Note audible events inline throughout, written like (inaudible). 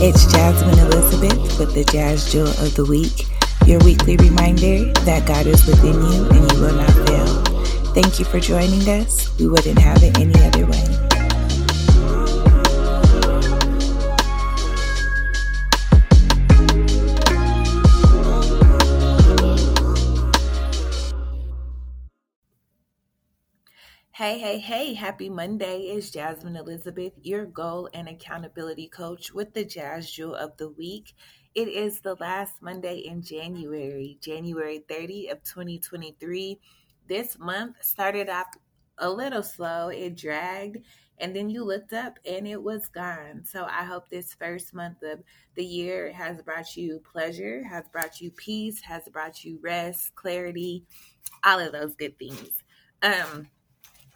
It's Jasmine Elizabeth with the Jazz Jewel of the Week, your weekly reminder that God is within you and you will not fail. Thank you for joining us. We wouldn't have it any other way. Hey, hey, hey, happy Monday. It's Jasmine Elizabeth, your goal and accountability coach with the Jazz Jewel of the Week. It is the last Monday in January, January 30 of 2023. This month started off a little slow, it dragged, and then you looked up and it was gone. So I hope this first month of the year has brought you pleasure, has brought you peace, has brought you rest, clarity, all of those good things. Um,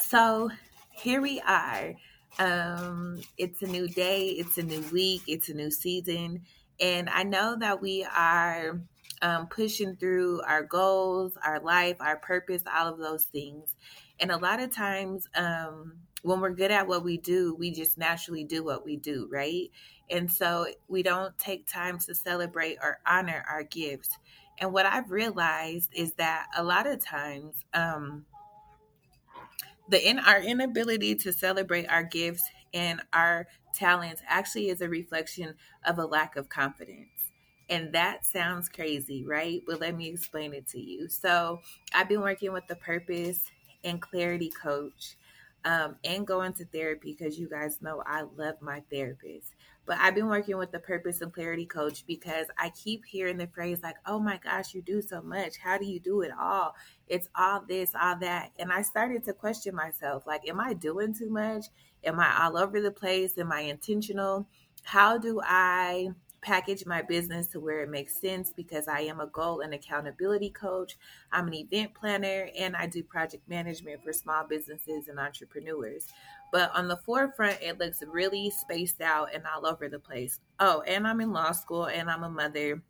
so here we are. Um, it's a new day, it's a new week, it's a new season. And I know that we are um, pushing through our goals, our life, our purpose, all of those things. And a lot of times, um, when we're good at what we do, we just naturally do what we do, right? And so we don't take time to celebrate or honor our gifts. And what I've realized is that a lot of times, um, the in our inability to celebrate our gifts and our talents actually is a reflection of a lack of confidence. And that sounds crazy, right? But let me explain it to you. So, I've been working with the purpose and clarity coach um, and going to therapy because you guys know I love my therapist. But I've been working with the purpose and clarity coach because I keep hearing the phrase like, "Oh my gosh, you do so much. How do you do it all? It's all this, all that." And I started to question myself, like, am I doing too much? Am I all over the place? Am I intentional? How do I package my business to where it makes sense because I am a goal and accountability coach. I'm an event planner and I do project management for small businesses and entrepreneurs. But on the forefront, it looks really spaced out and all over the place. Oh, and I'm in law school and I'm a mother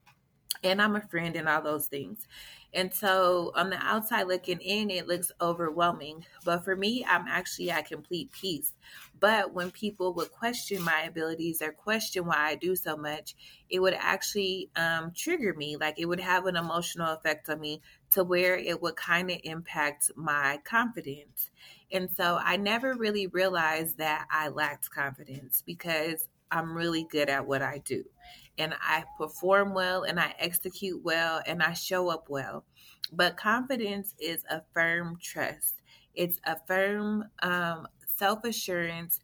and I'm a friend and all those things. And so on the outside looking in, it looks overwhelming. But for me, I'm actually at complete peace. But when people would question my abilities or question why I do so much, it would actually um, trigger me. Like it would have an emotional effect on me to where it would kind of impact my confidence. And so I never really realized that I lacked confidence because I'm really good at what I do and I perform well and I execute well and I show up well. But confidence is a firm trust, it's a firm um, self assurance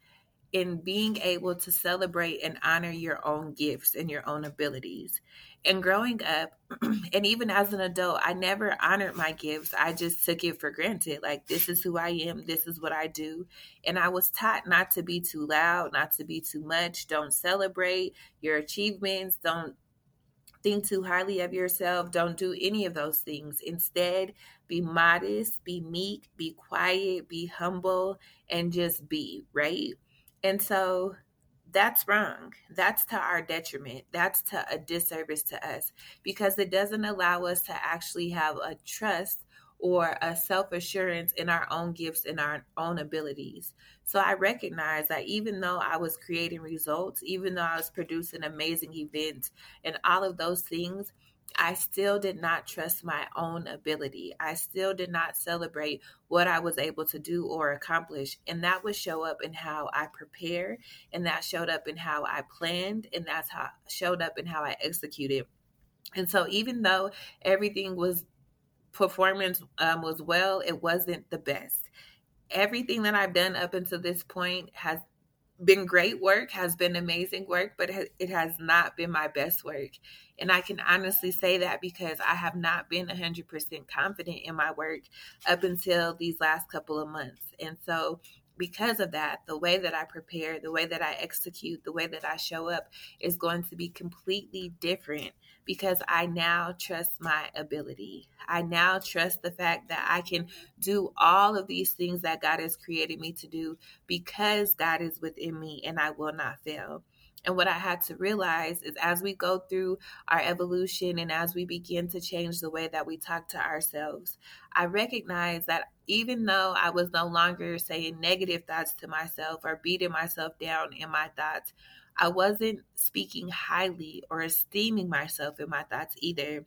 in being able to celebrate and honor your own gifts and your own abilities. And growing up, (clears throat) and even as an adult, I never honored my gifts. I just took it for granted. Like, this is who I am, this is what I do. And I was taught not to be too loud, not to be too much. Don't celebrate your achievements. Don't think too highly of yourself. Don't do any of those things. Instead, be modest, be meek, be quiet, be humble, and just be, right? And so that's wrong. That's to our detriment. That's to a disservice to us because it doesn't allow us to actually have a trust or a self assurance in our own gifts and our own abilities. So I recognize that even though I was creating results, even though I was producing amazing events and all of those things, I still did not trust my own ability. I still did not celebrate what I was able to do or accomplish. And that would show up in how I prepare, and that showed up in how I planned, and that's how showed up in how I executed. And so, even though everything was performance um, was well, it wasn't the best. Everything that I've done up until this point has been great work, has been amazing work, but it has not been my best work. And I can honestly say that because I have not been 100% confident in my work up until these last couple of months. And so, because of that, the way that I prepare, the way that I execute, the way that I show up is going to be completely different because I now trust my ability. I now trust the fact that I can do all of these things that God has created me to do because God is within me and I will not fail. And what I had to realize is as we go through our evolution and as we begin to change the way that we talk to ourselves, I recognize that even though I was no longer saying negative thoughts to myself or beating myself down in my thoughts, I wasn't speaking highly or esteeming myself in my thoughts either.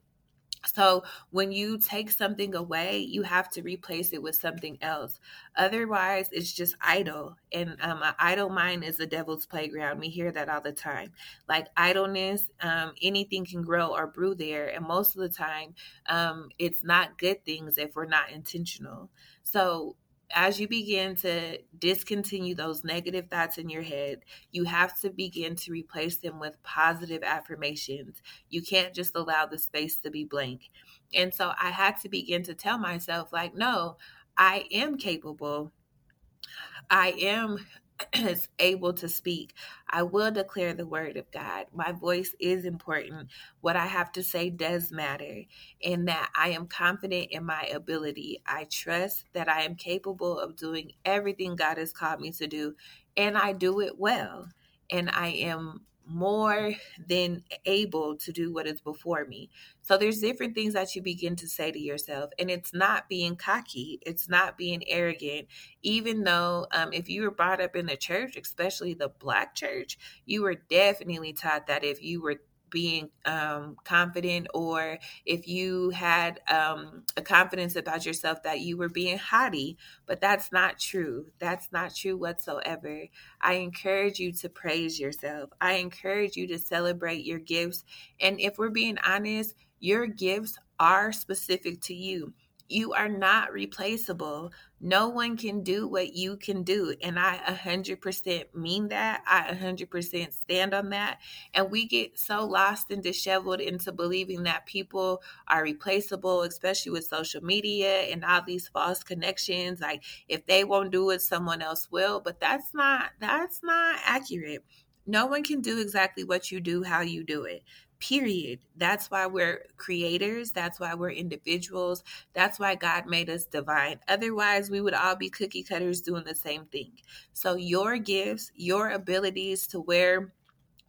So when you take something away, you have to replace it with something else. Otherwise, it's just idle. And um, an idle mind is the devil's playground. We hear that all the time. Like idleness, um, anything can grow or brew there. And most of the time, um, it's not good things if we're not intentional. So as you begin to discontinue those negative thoughts in your head, you have to begin to replace them with positive affirmations. You can't just allow the space to be blank. And so I had to begin to tell myself, like, no, I am capable. I am (clears throat) is able to speak. I will declare the word of God. My voice is important. What I have to say does matter, and that I am confident in my ability. I trust that I am capable of doing everything God has called me to do, and I do it well. And I am more than able to do what is before me. So there's different things that you begin to say to yourself, and it's not being cocky, it's not being arrogant. Even though, um, if you were brought up in the church, especially the black church, you were definitely taught that if you were being um, confident or if you had um, a confidence about yourself that you were being haughty, but that's not true. That's not true whatsoever. I encourage you to praise yourself. I encourage you to celebrate your gifts. And if we're being honest, your gifts are specific to you. You are not replaceable. No one can do what you can do. And I 100% mean that. I 100% stand on that. And we get so lost and disheveled into believing that people are replaceable, especially with social media and all these false connections. Like if they won't do it, someone else will. But that's not that's not accurate. No one can do exactly what you do, how you do it period. That's why we're creators. That's why we're individuals. That's why God made us divine. Otherwise, we would all be cookie cutters doing the same thing. So, your gifts, your abilities to wear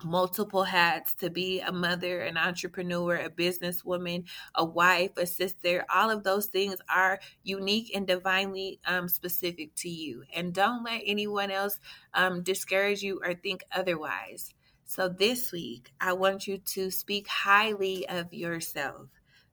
multiple hats to be a mother, an entrepreneur, a businesswoman, a wife, a sister. All of those things are unique and divinely um, specific to you. And don't let anyone else um, discourage you or think otherwise. So this week, I want you to speak highly of yourself,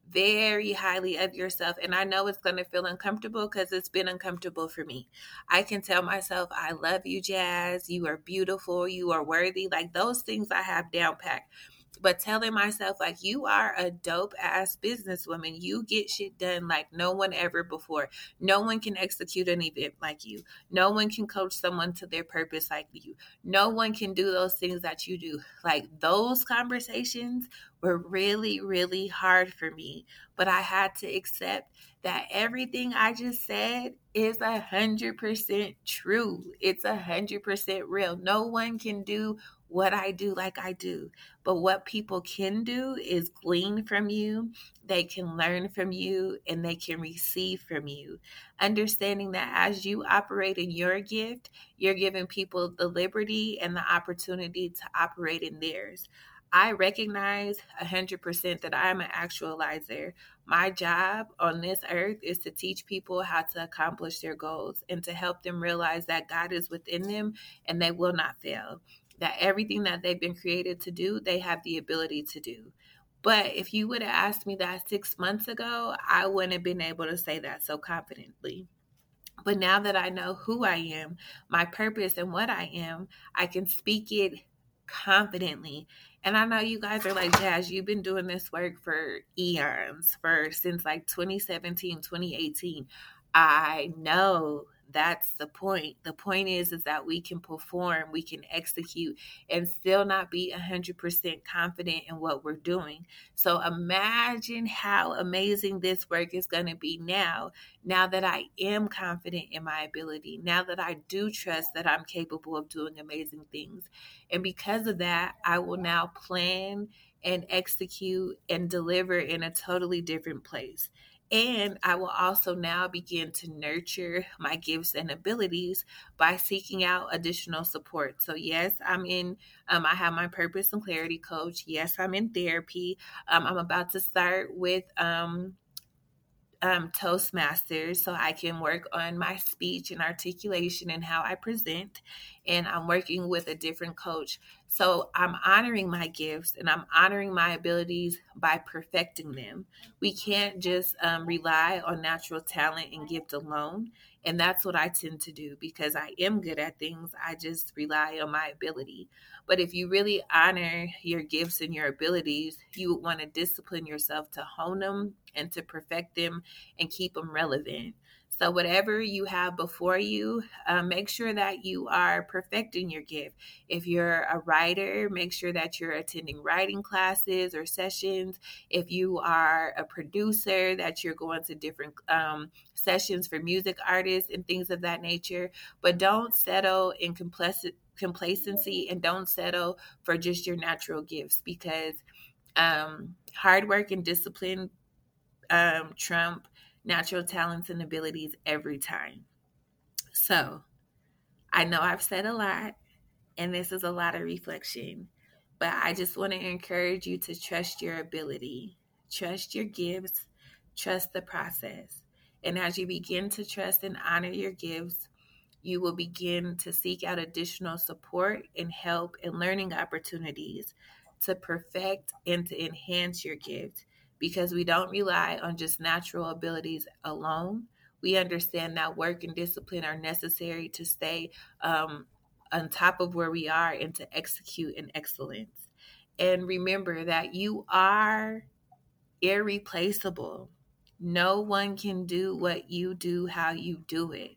very highly of yourself. And I know it's going to feel uncomfortable because it's been uncomfortable for me. I can tell myself, I love you, Jazz. You are beautiful. You are worthy. Like those things I have down packed but telling myself like you are a dope ass businesswoman. You get shit done like no one ever before. No one can execute an event like you. No one can coach someone to their purpose like you. No one can do those things that you do. Like those conversations were really really hard for me but i had to accept that everything I just said is a hundred percent true. It's a hundred percent real. No one can do what I do like I do. But what people can do is glean from you, they can learn from you, and they can receive from you. Understanding that as you operate in your gift, you're giving people the liberty and the opportunity to operate in theirs. I recognize 100% that I'm an actualizer. My job on this earth is to teach people how to accomplish their goals and to help them realize that God is within them and they will not fail that everything that they've been created to do, they have the ability to do. But if you would have asked me that six months ago, I wouldn't have been able to say that so confidently. But now that I know who I am, my purpose, and what I am, I can speak it confidently. And I know you guys are like, Jazz, you've been doing this work for eons, for since like 2017, 2018. I know that's the point. The point is is that we can perform we can execute and still not be 100% confident in what we're doing. So imagine how amazing this work is going to be now now that i am confident in my ability now that i do trust that i'm capable of doing amazing things. And because of that i will now plan and execute and deliver in a totally different place and I will also now begin to nurture my gifts and abilities by seeking out additional support. So, yes, I'm in, um, I have my purpose and clarity coach. Yes, I'm in therapy. Um, I'm about to start with, um, um, Toastmasters so I can work on my speech and articulation and how I present. and I'm working with a different coach. So I'm honoring my gifts and I'm honoring my abilities by perfecting them. We can't just um, rely on natural talent and gift alone. And that's what I tend to do because I am good at things. I just rely on my ability. But if you really honor your gifts and your abilities, you would want to discipline yourself to hone them and to perfect them and keep them relevant. So, whatever you have before you, uh, make sure that you are perfecting your gift. If you're a writer, make sure that you're attending writing classes or sessions. If you are a producer, that you're going to different um, sessions for music artists and things of that nature. But don't settle in complacency and don't settle for just your natural gifts because um, hard work and discipline um, trump natural talents and abilities every time. So I know I've said a lot, and this is a lot of reflection, but I just want to encourage you to trust your ability, trust your gifts, trust the process. And as you begin to trust and honor your gifts, you will begin to seek out additional support and help and learning opportunities to perfect and to enhance your gift because we don't rely on just natural abilities alone. We understand that work and discipline are necessary to stay um, on top of where we are and to execute in excellence. And remember that you are irreplaceable. No one can do what you do how you do it.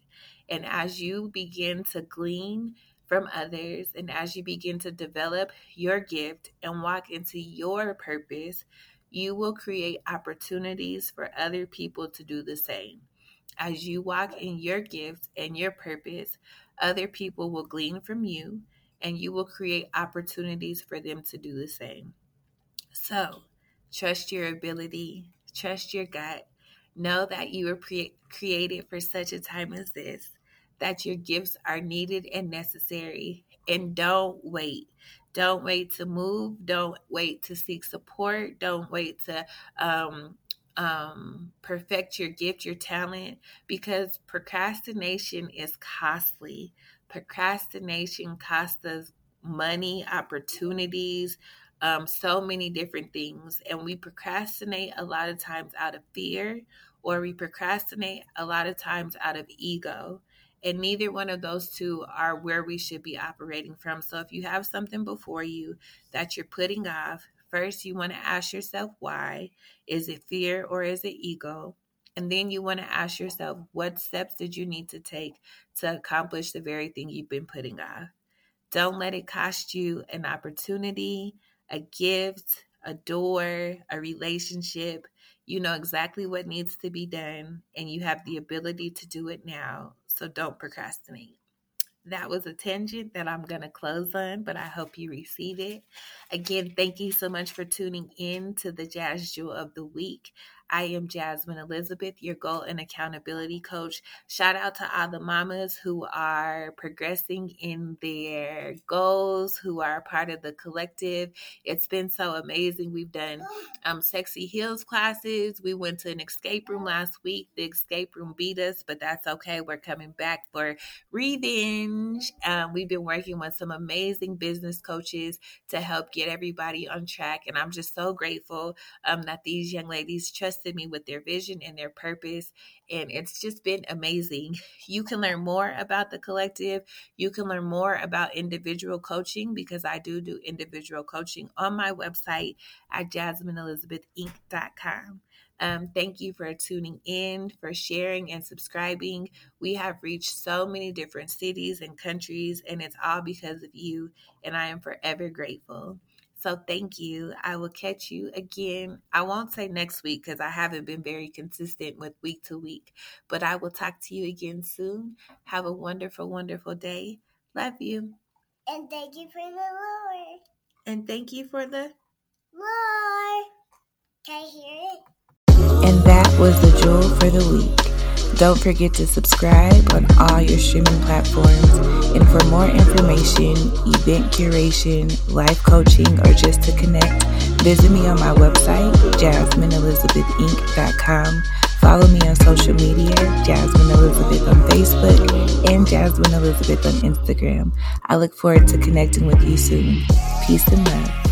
And as you begin to glean from others and as you begin to develop your gift and walk into your purpose, you will create opportunities for other people to do the same. As you walk in your gift and your purpose, other people will glean from you and you will create opportunities for them to do the same. So, trust your ability, trust your gut. Know that you were pre- created for such a time as this, that your gifts are needed and necessary, and don't wait. Don't wait to move. Don't wait to seek support. Don't wait to um, um, perfect your gift, your talent, because procrastination is costly. Procrastination costs us money, opportunities, um, so many different things. And we procrastinate a lot of times out of fear, or we procrastinate a lot of times out of ego. And neither one of those two are where we should be operating from. So if you have something before you that you're putting off, first you want to ask yourself why. Is it fear or is it ego? And then you want to ask yourself, what steps did you need to take to accomplish the very thing you've been putting off? Don't let it cost you an opportunity, a gift, a door, a relationship, you know exactly what needs to be done, and you have the ability to do it now. So don't procrastinate. That was a tangent that I'm going to close on, but I hope you receive it. Again, thank you so much for tuning in to the Jazz Jewel of the Week. I am Jasmine Elizabeth, your goal and accountability coach. Shout out to all the mamas who are progressing in their goals, who are part of the collective. It's been so amazing. We've done um, sexy heels classes. We went to an escape room last week. The escape room beat us, but that's okay. We're coming back for revenge. Um, we've been working with some amazing business coaches to help get everybody on track. And I'm just so grateful um, that these young ladies trust me with their vision and their purpose. And it's just been amazing. (laughs) You can learn more about the collective. You can learn more about individual coaching because I do do individual coaching on my website at jasmineelizabethinc.com. Um, thank you for tuning in, for sharing and subscribing. We have reached so many different cities and countries, and it's all because of you, and I am forever grateful. So thank you. I will catch you again. I won't say next week because I haven't been very consistent with week to week, but I will talk to you again soon. Have a wonderful, wonderful day. Love you. And thank you for the Lord. And thank you for the Lord. Can I hear it? And that was the jewel for the week. Don't forget to subscribe on all your streaming platforms. And for more information, event curation, life coaching, or just to connect, visit me on my website, jasmineelizabethinc.com Follow me on social media, Jasmine Elizabeth on Facebook and Jasmine Elizabeth on Instagram. I look forward to connecting with you soon. Peace and love.